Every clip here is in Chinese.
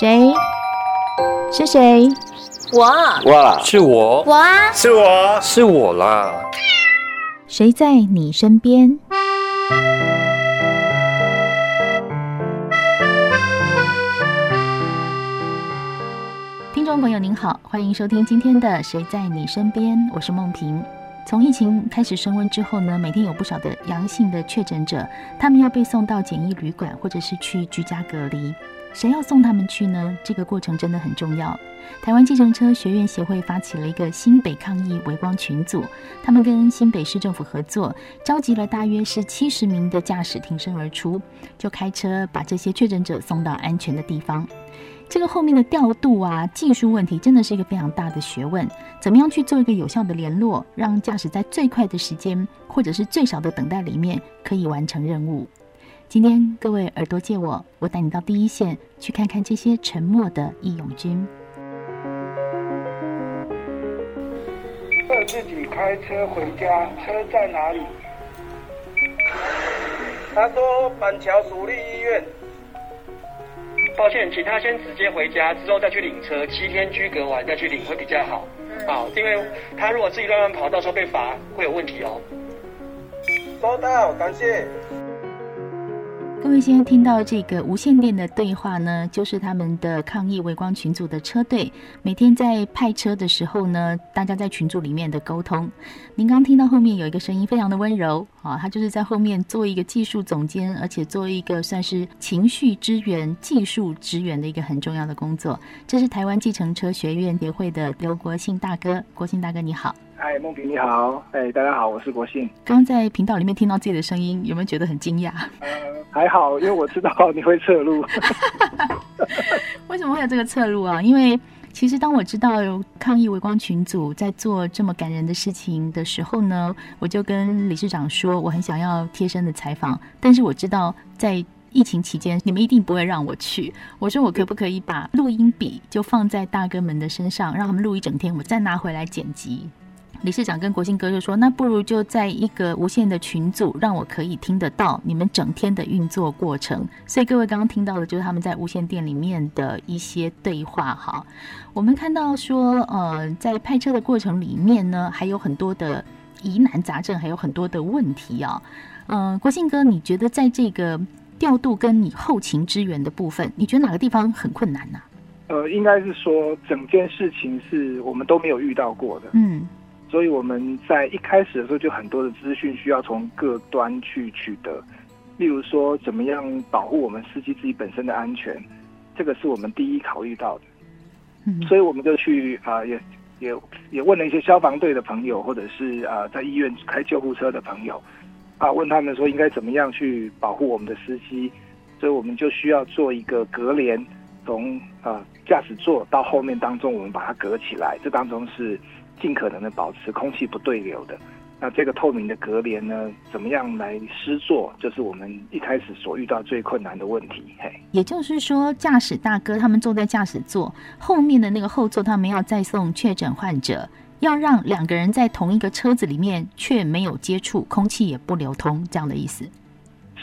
谁？是谁？我。哇，是我。我啊，是我，是我啦。谁在你身边？听众朋友您好，欢迎收听今天的《谁在你身边》，我是梦萍。从疫情开始升温之后呢，每天有不少的阳性的确诊者，他们要被送到检疫旅馆，或者是去居家隔离。谁要送他们去呢？这个过程真的很重要。台湾计程车学院协会发起了一个新北抗疫微光群组，他们跟新北市政府合作，召集了大约是七十名的驾驶挺身而出，就开车把这些确诊者送到安全的地方。这个后面的调度啊，技术问题真的是一个非常大的学问。怎么样去做一个有效的联络，让驾驶在最快的时间或者是最少的等待里面可以完成任务？今天各位耳朵借我，我带你到第一线去看看这些沉默的义勇军。要自己开车回家，车在哪里？他说板桥属立医院。抱歉，请他先直接回家，之后再去领车，七天居隔完再去领会比较好。好，因为他如果自己乱乱跑，到时候被罚会有问题哦。收到，感谢。各位现在听到这个无线电的对话呢，就是他们的抗疫微光群组的车队每天在派车的时候呢，大家在群组里面的沟通。您刚听到后面有一个声音非常的温柔啊，他就是在后面做一个技术总监，而且做一个算是情绪支援、技术支援的一个很重要的工作。这是台湾计程车学院协会的刘国信大哥，国信大哥你好。嗨，梦萍你好，哎，大家好，我是国信。刚刚在频道里面听到自己的声音，有没有觉得很惊讶？呃，还好，因为我知道你会侧录。为什么会有这个侧录啊？因为其实当我知道抗疫微光群组在做这么感人的事情的时候呢，我就跟理事长说，我很想要贴身的采访，但是我知道在疫情期间，你们一定不会让我去。我说我可不可以把录音笔就放在大哥们的身上，让他们录一整天，我再拿回来剪辑。理事长跟国信哥就说：“那不如就在一个无线的群组，让我可以听得到你们整天的运作过程。”所以各位刚刚听到的就是他们在无线电里面的一些对话。哈，我们看到说，呃，在派车的过程里面呢，还有很多的疑难杂症，还有很多的问题啊。嗯、呃，国信哥，你觉得在这个调度跟你后勤支援的部分，你觉得哪个地方很困难呢、啊？呃，应该是说整件事情是我们都没有遇到过的。嗯。所以我们在一开始的时候就很多的资讯需要从各端去取得，例如说怎么样保护我们司机自己本身的安全，这个是我们第一考虑到的。嗯，所以我们就去啊、呃，也也也问了一些消防队的朋友，或者是啊、呃、在医院开救护车的朋友，啊问他们说应该怎么样去保护我们的司机，所以我们就需要做一个隔帘，从啊驾驶座到后面当中，我们把它隔起来，这当中是。尽可能的保持空气不对流的，那这个透明的隔帘呢，怎么样来施作？就是我们一开始所遇到最困难的问题。嘿，也就是说，驾驶大哥他们坐在驾驶座后面的那个后座，他们要再送确诊患者，要让两个人在同一个车子里面却没有接触，空气也不流通，这样的意思。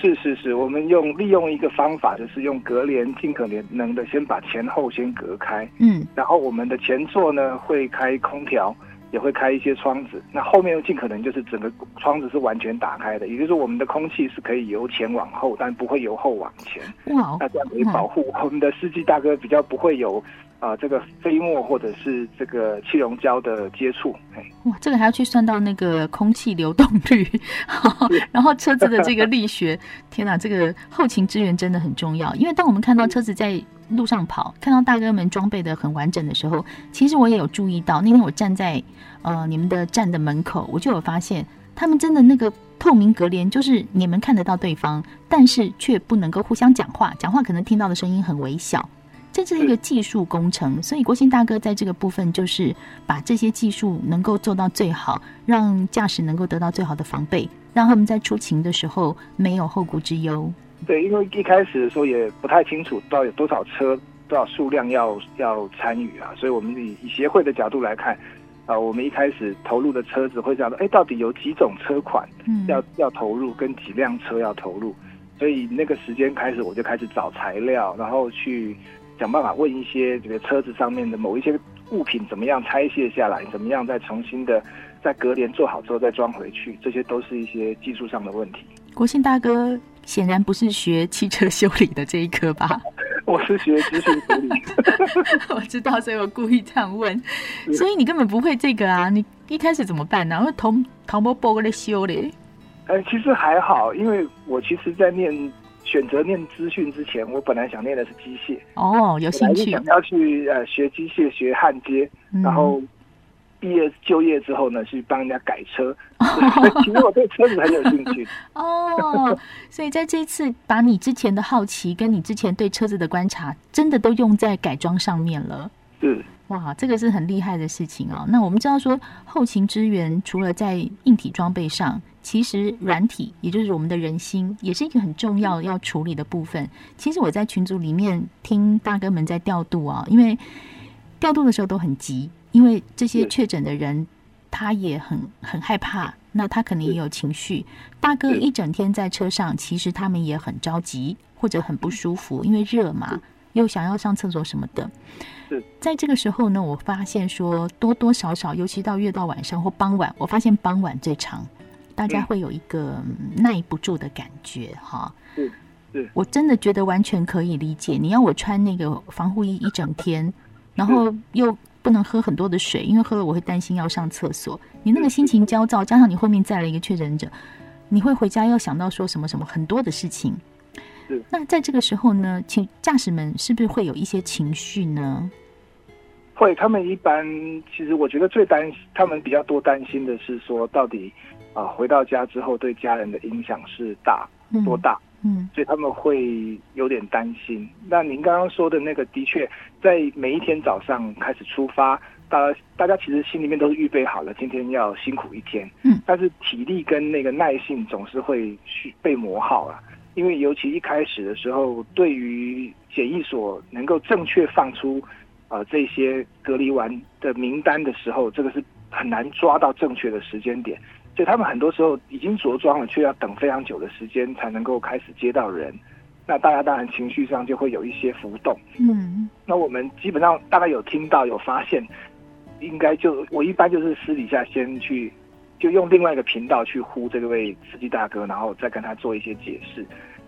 是是是，我们用利用一个方法，就是用隔帘，尽可能的先把前后先隔开。嗯，然后我们的前座呢会开空调，也会开一些窗子。那后面又尽可能就是整个窗子是完全打开的，也就是说我们的空气是可以由前往后，但不会由后往前。哇，那这样可以保护我们的司机大哥比较不会有。啊、呃，这个飞沫或者是这个气溶胶的接触，哇，这个还要去算到那个空气流动率，然后车子的这个力学，天哪，这个后勤支援真的很重要。因为当我们看到车子在路上跑，看到大哥们装备的很完整的时候，其实我也有注意到，那天我站在呃你们的站的门口，我就有发现，他们真的那个透明隔帘，就是你们看得到对方，但是却不能够互相讲话，讲话可能听到的声音很微小。这是一个技术工程，所以国信大哥在这个部分就是把这些技术能够做到最好，让驾驶能够得到最好的防备，让他们在出勤的时候没有后顾之忧。对，因为一开始的时候也不太清楚到底有多少车、多少数量要要参与啊，所以我们以以协会的角度来看，啊，我们一开始投入的车子会想到，哎，到底有几种车款要、嗯、要投入，跟几辆车要投入。所以那个时间开始，我就开始找材料，然后去想办法问一些这个车子上面的某一些物品怎么样拆卸下来，怎么样再重新的在隔帘做好之后再装回去，这些都是一些技术上的问题。国庆大哥显然不是学汽车修理的这一科吧？我是学资讯修理，我知道，所以我故意这样问。所以你根本不会这个啊？你一开始怎么办呢？会同唐伯伯来修嘞。呃，其实还好，因为我其实，在念选择念资讯之前，我本来想念的是机械。哦，有兴趣。想要去呃学机械，学焊接，嗯、然后。毕业就业之后呢，去帮人家改车。其实我对车子很有兴趣。哦，所以在这一次，把你之前的好奇跟你之前对车子的观察，真的都用在改装上面了。是哇，这个是很厉害的事情哦。那我们知道说，后勤支援除了在硬体装备上，其实软体，也就是我们的人心，也是一个很重要要处理的部分。其实我在群组里面听大哥们在调度啊，因为调度的时候都很急。因为这些确诊的人，他也很很害怕，那他可能也有情绪。大哥一整天在车上，其实他们也很着急或者很不舒服，因为热嘛，又想要上厕所什么的。在这个时候呢，我发现说多多少少，尤其到越到晚上或傍晚，我发现傍晚最长，大家会有一个耐不住的感觉哈。我真的觉得完全可以理解。你要我穿那个防护衣一整天，然后又。不能喝很多的水，因为喝了我会担心要上厕所。你那个心情焦躁，加上你后面再来一个确诊者，你会回家要想到说什么什么很多的事情。那在这个时候呢，请驾驶们是不是会有一些情绪呢？会，他们一般其实我觉得最担心，他们比较多担心的是说，到底啊、呃、回到家之后对家人的影响是大多大？嗯嗯，所以他们会有点担心。那您刚刚说的那个，的确，在每一天早上开始出发，大家大家其实心里面都是预备好了，今天要辛苦一天。嗯，但是体力跟那个耐性总是会去被磨耗啊。因为尤其一开始的时候，对于检疫所能够正确放出呃这些隔离完的名单的时候，这个是很难抓到正确的时间点。所以他们很多时候已经着装了，却要等非常久的时间才能够开始接到人。那大家当然情绪上就会有一些浮动。嗯，那我们基本上大概有听到有发现，应该就我一般就是私底下先去，就用另外一个频道去呼这位司机大哥，然后再跟他做一些解释。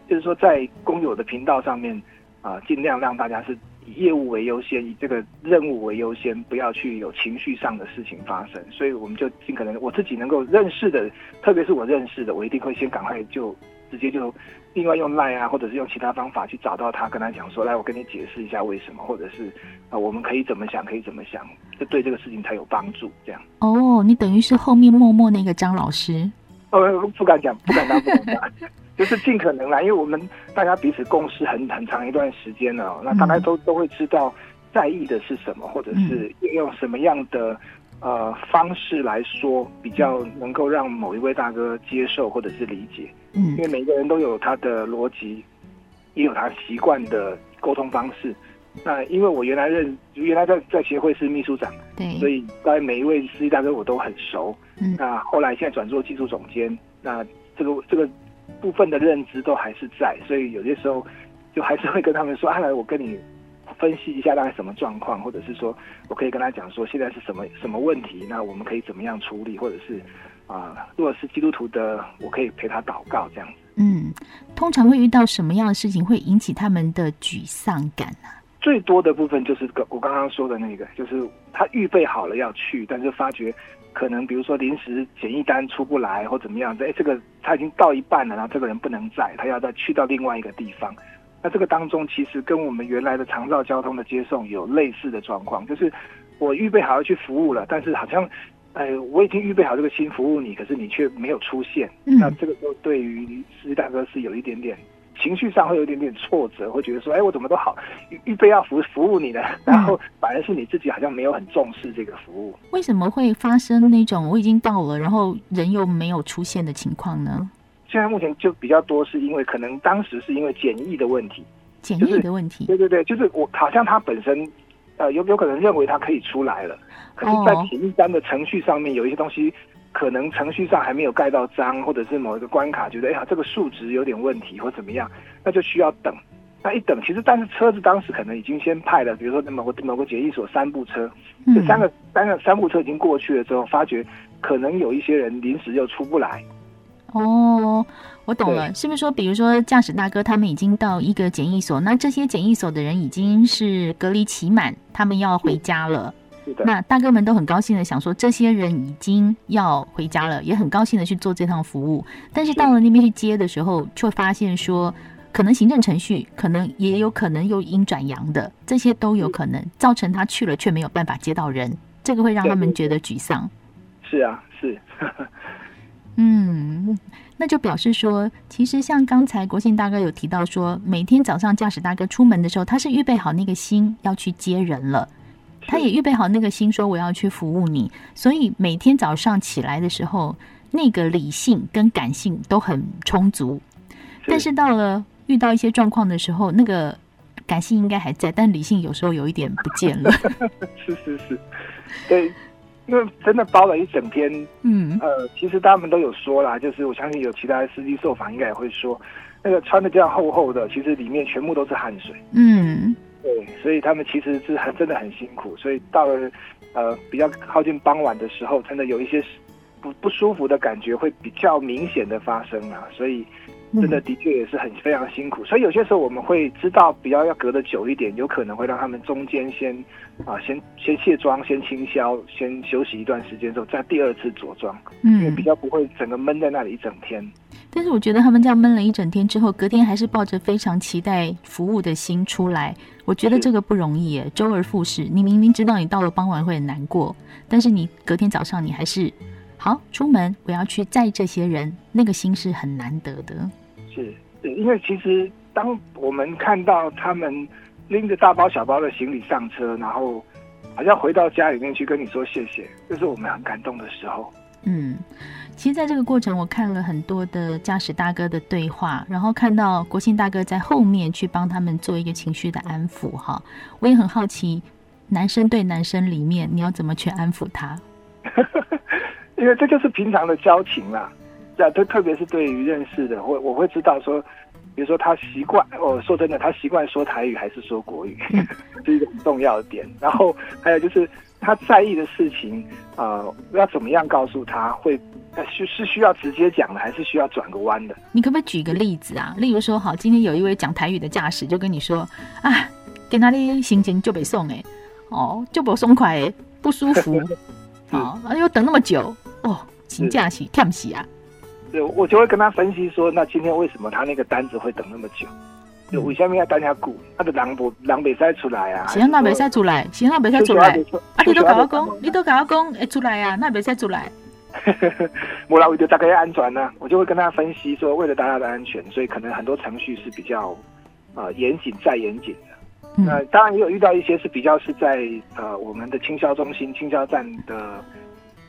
就是说在公有的频道上面啊，尽量让大家是。以业务为优先，以这个任务为优先，不要去有情绪上的事情发生。所以我们就尽可能，我自己能够认识的，特别是我认识的，我一定会先赶快就直接就另外用 Line 啊，或者是用其他方法去找到他，跟他讲说，来，我跟你解释一下为什么，或者是啊，我们可以怎么想，可以怎么想，这对这个事情才有帮助。这样。哦，你等于是后面默默那个张老师。呃，不敢讲，不敢当，不敢当。就是尽可能啦，因为我们大家彼此共事很很长一段时间了，那大家都都会知道在意的是什么，或者是用什么样的呃方式来说比较能够让某一位大哥接受或者是理解。嗯，因为每个人都有他的逻辑，也有他习惯的沟通方式。那因为我原来认原来在在协会是秘书长，对，所以在每一位司机大哥我都很熟。嗯，那后来现在转做技术总监，那这个这个。部分的认知都还是在，所以有些时候就还是会跟他们说：“啊，来，我跟你分析一下大概什么状况，或者是说我可以跟他讲说现在是什么什么问题，那我们可以怎么样处理，或者是啊、呃，如果是基督徒的，我可以陪他祷告这样子。”嗯，通常会遇到什么样的事情会引起他们的沮丧感呢、啊？最多的部分就是我刚刚说的那个，就是他预备好了要去，但是发觉。可能比如说临时检疫单出不来或怎么样，哎，这个他已经到一半了，然后这个人不能在，他要再去到另外一个地方。那这个当中其实跟我们原来的长照交通的接送有类似的状况，就是我预备好要去服务了，但是好像，哎，我已经预备好这个心服务你，可是你却没有出现。嗯。那这个时候对于司机大哥是有一点点。情绪上会有一点点挫折，会觉得说：“哎，我怎么都好，预备要服服务你呢？然后反而是你自己好像没有很重视这个服务。”为什么会发生那种我已经到了，然后人又没有出现的情况呢？现在目前就比较多，是因为可能当时是因为检疫的问题，检疫的问题。对对对，就是我好像他本身呃有有可能认为他可以出来了，可是，在检疫单的程序上面有一些东西。可能程序上还没有盖到章，或者是某一个关卡觉得哎呀这个数值有点问题或怎么样，那就需要等。那一等，其实但是车子当时可能已经先派了，比如说某个某个检疫所三部车，这三个三个三部车已经过去了之后，发觉可能有一些人临时又出不来。哦，我懂了，是不是说，比如说驾驶大哥他们已经到一个检疫所，那这些检疫所的人已经是隔离期满，他们要回家了。是的。那大哥们都很高兴的想说，这些人已经要回家了，也很高兴的去做这趟服务。但是到了那边去接的时候，却发现说。可能行政程序，可能也有可能又阴转阳的，这些都有可能造成他去了却没有办法接到人，这个会让他们觉得沮丧。是啊，是。嗯，那就表示说，其实像刚才国庆大哥有提到说，每天早上驾驶大哥出门的时候，他是预备好那个心要去接人了，他也预备好那个心说我要去服务你，所以每天早上起来的时候，那个理性跟感性都很充足，但是到了。遇到一些状况的时候，那个感性应该还在，但理性有时候有一点不见了。是是是，对，因为真的包了一整天。嗯，呃，其实他们都有说啦，就是我相信有其他的司机受访应该也会说，那个穿的这样厚厚的，其实里面全部都是汗水。嗯，对，所以他们其实是很真的很辛苦，所以到了呃比较靠近傍晚的时候，真的有一些不不舒服的感觉会比较明显的发生啊，所以。真的的确也是很非常辛苦，所以有些时候我们会知道，比较要隔得久一点，有可能会让他们中间先啊，先先卸妆，先清消，先休息一段时间之后，再第二次着装，嗯，因为比较不会整个闷在那里一整天。但是我觉得他们这样闷了一整天之后，隔天还是抱着非常期待服务的心出来，我觉得这个不容易耶，周而复始。你明明知道你到了傍晚会很难过，但是你隔天早上你还是好出门，我要去载这些人，那个心是很难得的。是，因为其实当我们看到他们拎着大包小包的行李上车，然后好像回到家里面去跟你说谢谢，这是我们很感动的时候。嗯，其实在这个过程，我看了很多的驾驶大哥的对话，然后看到国庆大哥在后面去帮他们做一个情绪的安抚。哈，我也很好奇，男生对男生里面你要怎么去安抚他？因为这就是平常的交情啦。对，特特别是对于认识的，我我会知道说，比如说他习惯，哦，说真的，他习惯说台语还是说国语，是一个很重要的点。然后还有就是他在意的事情，呃，要怎么样告诉他会，需是需要直接讲的，还是需要转个弯的？你可不可以举个例子啊？例如说，好，今天有一位讲台语的驾驶就跟你说，啊，给哪里心情就被送哎，哦，就不松快哎，不舒服，好，又等那么久，哦，请假期跳死啊！对，我就会跟他分析说，那今天为什么他那个单子会等那么久？就为什么要等下顾？他的人不人没赛出来啊？行，那没赛出来，行，那没赛出来。啊，你都跟我讲，你都跟我讲，会出来啊？那没赛出来。我来为了大家安全呢、啊，我就会跟他分析说，为了大家的安全，所以可能很多程序是比较呃严谨再严谨的。嗯、那当然也有遇到一些是比较是在呃我们的清销中心、清销站的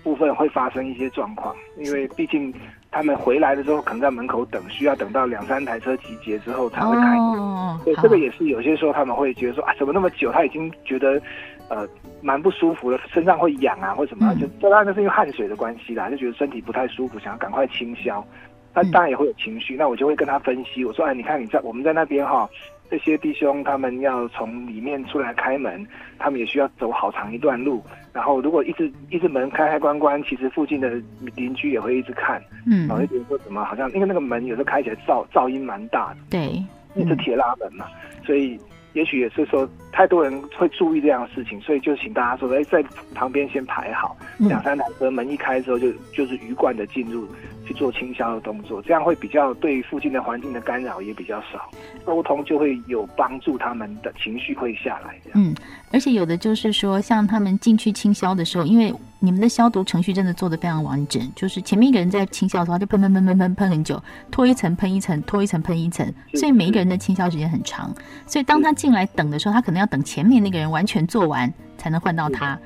部分会发生一些状况，因为毕竟。他们回来的时候，可能在门口等，需要等到两三台车集结之后才会开门。哦，对，这个也是有些时候他们会觉得说啊，怎么那么久？他已经觉得呃蛮不舒服了，身上会痒啊，或什么，就这当然是因为汗水的关系啦，就觉得身体不太舒服，想要赶快清消。他当然也会有情绪，那我就会跟他分析，我说哎，你看你在我们在那边哈。这些弟兄他们要从里面出来开门，他们也需要走好长一段路。然后如果一直一直门开开关关，其实附近的邻居也会一直看，嗯，然后就觉得说怎么好像因为那个门有时候开起来噪噪音蛮大的，对，那是铁拉门嘛，所以也许也是说太多人会注意这样的事情，所以就请大家说，哎，在旁边先排好，两三台车门一开之后就就是鱼贯的进入。去做清消的动作，这样会比较对附近的环境的干扰也比较少，沟通就会有帮助，他们的情绪会下来。嗯，而且有的就是说，像他们进去清消的时候，因为你们的消毒程序真的做得非常完整，就是前面一个人在清消的时候就喷喷喷喷喷喷很久，拖一层喷一层，拖一层喷一层，所以每一个人的清消时间很长。所以当他进来等的时候，他可能要等前面那个人完全做完才能换到他。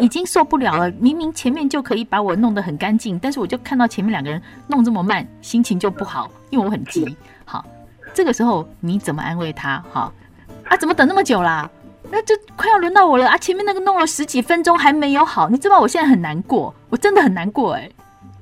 已经受不了了，明明前面就可以把我弄得很干净，但是我就看到前面两个人弄这么慢，心情就不好，因为我很急。好，这个时候你怎么安慰他？好，啊，怎么等那么久啦？那就快要轮到我了啊！前面那个弄了十几分钟还没有好，你知道我现在很难过，我真的很难过哎、欸。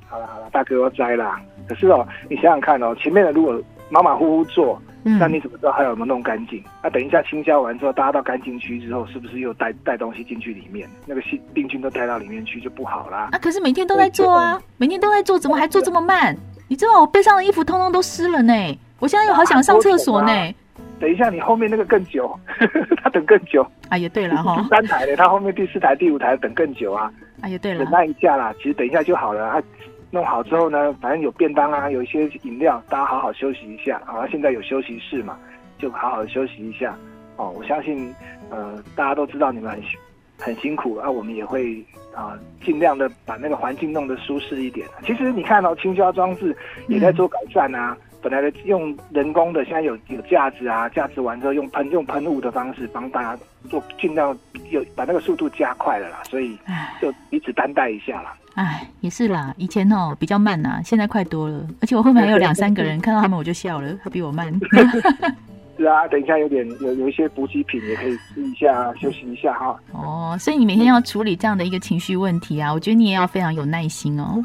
好了好了，大哥我栽了。可是哦，你想想看哦，前面的如果马马虎虎做，嗯，那你怎么知道还有没有弄干净？那等一下清消完之后，大家到干净区之后，是不是又带带东西进去里面？那个细病菌都带到里面去就不好啦。啊，可是每天都在做啊，每天都在做，怎么还做这么慢？你知道我背上的衣服通通都湿了呢，我现在又好想上厕所呢。等一下，你后面那个更久，他等更久。啊，也对了哈，第三台的，他后面第四台、第五台等更久啊。啊，也对了，等待一下啦。其实等一下就好了啊。弄好之后呢，反正有便当啊，有一些饮料，大家好好休息一下。好啊，现在有休息室嘛，就好好休息一下。哦，我相信，呃，大家都知道你们很很辛苦啊，我们也会啊尽量的把那个环境弄得舒适一点。其实你看到、哦、清消装置也在做改善啊。嗯本来的用人工的，现在有有架子啊，架子完之后用喷用喷雾的方式帮大家做，尽量有把那个速度加快了啦，所以就彼此担待一下啦。哎，也是啦，以前哦比较慢呐，现在快多了，而且我后面还有两三个人，看到他们我就笑了，他比我慢。是啊，等一下有点有有一些补给品也可以吃一下，休息一下哈。哦，所以你每天要处理这样的一个情绪问题啊，我觉得你也要非常有耐心哦。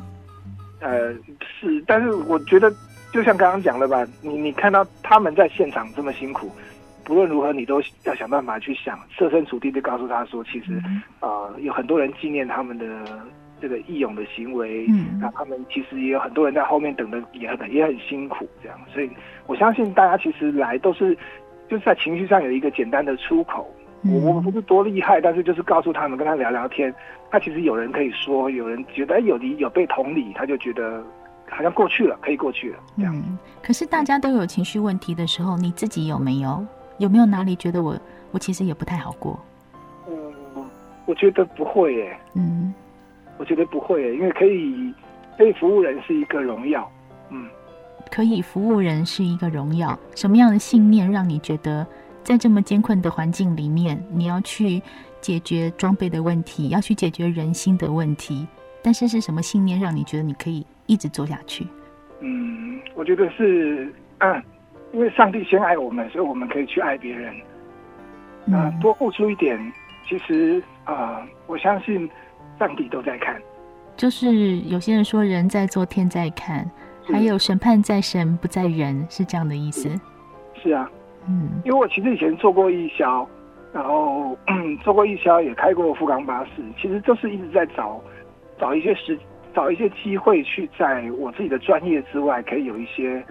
呃，是，但是我觉得。就像刚刚讲的吧，你你看到他们在现场这么辛苦，不论如何，你都要想办法去想，设身处地的告诉他说，其实啊、呃，有很多人纪念他们的这个义勇的行为，嗯，那他们其实也有很多人在后面等的也很也很辛苦，这样，所以我相信大家其实来都是就是在情绪上有一个简单的出口，我我们不是多厉害，但是就是告诉他们，跟他聊聊天，他其实有人可以说，有人觉得有理有被同理，他就觉得。好像过去了，可以过去了。这样。嗯，可是大家都有情绪问题的时候，你自己有没有？有没有哪里觉得我我其实也不太好过？嗯，我觉得不会耶。嗯，我觉得不会耶，因为可以可以服务人是一个荣耀。嗯，可以服务人是一个荣耀。什么样的信念让你觉得在这么艰困的环境里面，你要去解决装备的问题，要去解决人心的问题？但是是什么信念让你觉得你可以？一直做下去。嗯，我觉得是啊，因为上帝先爱我们，所以我们可以去爱别人。啊，多付出一点，其实啊，我相信上帝都在看。就是有些人说人在做天在看，还有审判在神不在人，是这样的意思。是啊，嗯，因为我其实以前做过义消，然后做过义消，也开过富冈巴士，其实就是一直在找找一些时。找一些机会去在我自己的专业之外，可以有一些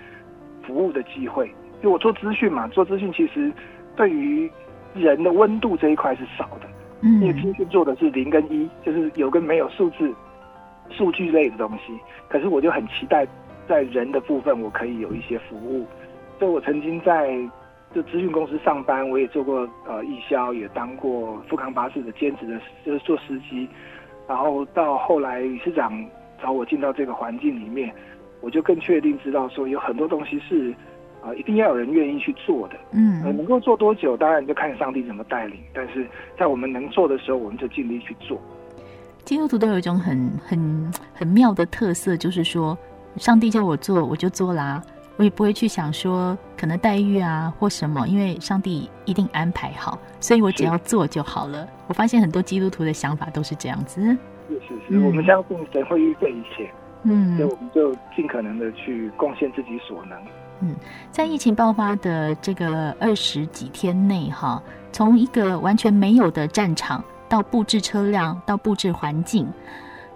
服务的机会。就我做资讯嘛，做资讯其实对于人的温度这一块是少的。嗯，因为资讯做的是零跟一，就是有跟没有数字、数据类的东西。可是我就很期待在人的部分，我可以有一些服务。所以我曾经在这资讯公司上班，我也做过呃义销，也当过富康巴士的兼职的，就是做司机。然后到后来，理事长找我进到这个环境里面，我就更确定知道说有很多东西是啊、呃，一定要有人愿意去做的。嗯，呃、能够做多久，当然就看上帝怎么带领。但是在我们能做的时候，我们就尽力去做。基督徒都有一种很很很妙的特色，就是说，上帝叫我做，我就做啦。我也不会去想说可能待遇啊或什么，因为上帝一定安排好，所以我只要做就好了。我发现很多基督徒的想法都是这样子。是是是，嗯、我们相信神会预备一切，嗯，所以我们就尽可能的去贡献自己所能。嗯，在疫情爆发的这个二十几天内，哈，从一个完全没有的战场到布置车辆，到布置环境。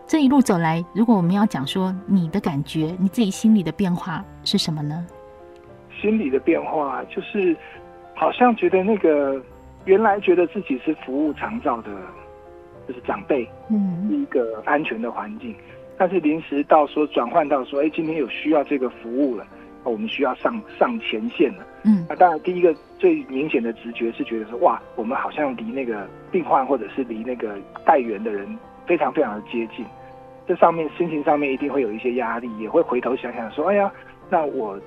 这一路走来，如果我们要讲说你的感觉，你自己心里的变化是什么呢？心理的变化就是，好像觉得那个原来觉得自己是服务长照的，就是长辈，嗯，一个安全的环境，但是临时到说转换到说，哎，今天有需要这个服务了，我们需要上上前线了，嗯，那当然第一个最明显的直觉是觉得说，哇，我们好像离那个病患或者是离那个带援的人非常非常的接近。这上面心情上面一定会有一些压力，也会回头想想说，哎呀，那我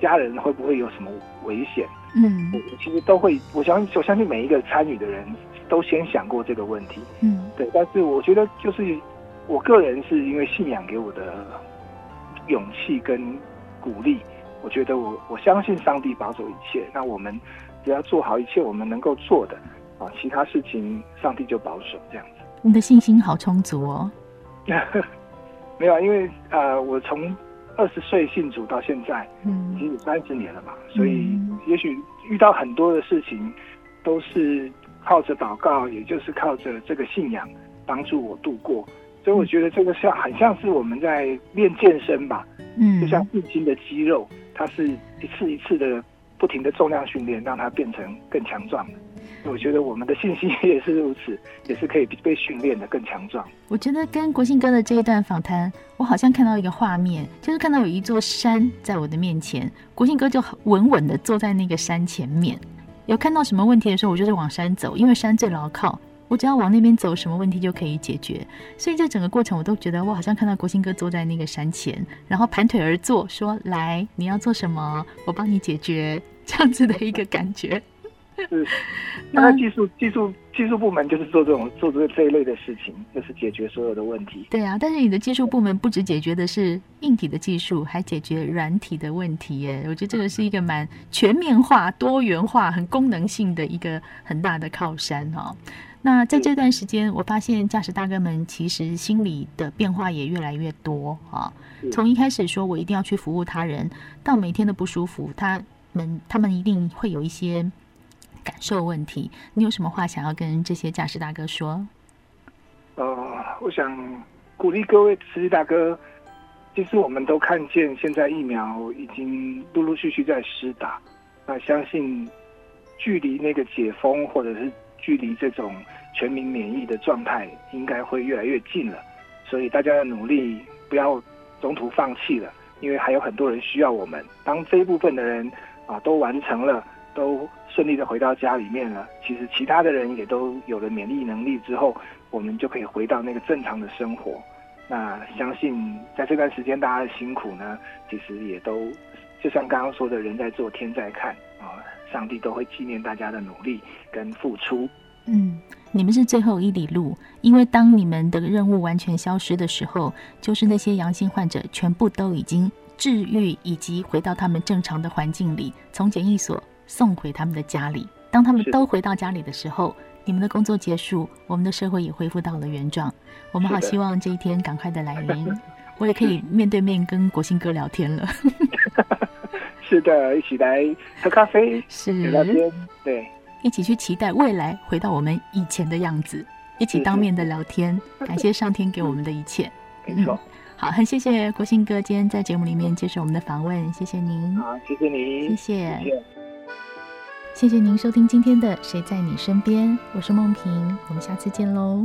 家人会不会有什么危险？嗯，我其实都会，我相信我相信每一个参与的人都先想过这个问题。嗯，对。但是我觉得，就是我个人是因为信仰给我的勇气跟鼓励，我觉得我我相信上帝保守一切。那我们只要做好一切我们能够做的啊，其他事情上帝就保守这样子。你的信心好充足哦。没有，因为呃，我从二十岁信主到现在，嗯，已经有三十年了嘛，所以也许遇到很多的事情，都是靠着祷告，也就是靠着这个信仰帮助我度过。所以我觉得这个像很像是我们在练健身吧，嗯，就像一斤的肌肉，它是一次一次的不停的重量训练，让它变成更强壮的。我觉得我们的信心 也是如此，也是可以被训练的更强壮。我觉得跟国庆哥的这一段访谈，我好像看到一个画面，就是看到有一座山在我的面前，国庆哥就稳稳的坐在那个山前面。有看到什么问题的时候，我就是往山走，因为山最牢靠，我只要往那边走，什么问题就可以解决。所以这整个过程，我都觉得我好像看到国庆哥坐在那个山前，然后盘腿而坐，说：“来，你要做什么？我帮你解决。”这样子的一个感觉。是，那技术技术技术部门就是做这种做这这一类的事情，就是解决所有的问题。对啊，但是你的技术部门不只解决的是硬体的技术，还解决软体的问题耶。我觉得这个是一个蛮全面化、多元化、很功能性的一个很大的靠山哈。那在这段时间，我发现驾驶大哥们其实心里的变化也越来越多啊。从一开始说我一定要去服务他人，到每天的不舒服，他们他们一定会有一些。感受问题，你有什么话想要跟这些驾驶大哥说？呃，我想鼓励各位司机大哥，其实我们都看见现在疫苗已经陆陆续续在施打，那相信距离那个解封或者是距离这种全民免疫的状态，应该会越来越近了。所以大家要努力不要中途放弃了，因为还有很多人需要我们。当这一部分的人啊都完成了。都顺利的回到家里面了。其实其他的人也都有了免疫能力之后，我们就可以回到那个正常的生活。那相信在这段时间大家的辛苦呢，其实也都就像刚刚说的“人在做天在看”啊，上帝都会纪念大家的努力跟付出。嗯，你们是最后一里路，因为当你们的任务完全消失的时候，就是那些阳性患者全部都已经治愈，以及回到他们正常的环境里，从检疫所。送回他们的家里。当他们都回到家里的时候，你们的工作结束，我们的社会也恢复到了原状。我们好希望这一天赶快的来临，我也可以面对面跟国兴哥聊天了。是的，一起来喝咖啡，是聊天，对，一起去期待未来回到我们以前的样子，一起当面的聊天。感谢上天给我们的一切。没错。好，很谢谢国兴哥今天在节目里面接受我们的访问，谢谢您。好，谢谢您，谢谢。谢谢谢谢您收听今天的《谁在你身边》，我是梦萍，我们下次见喽。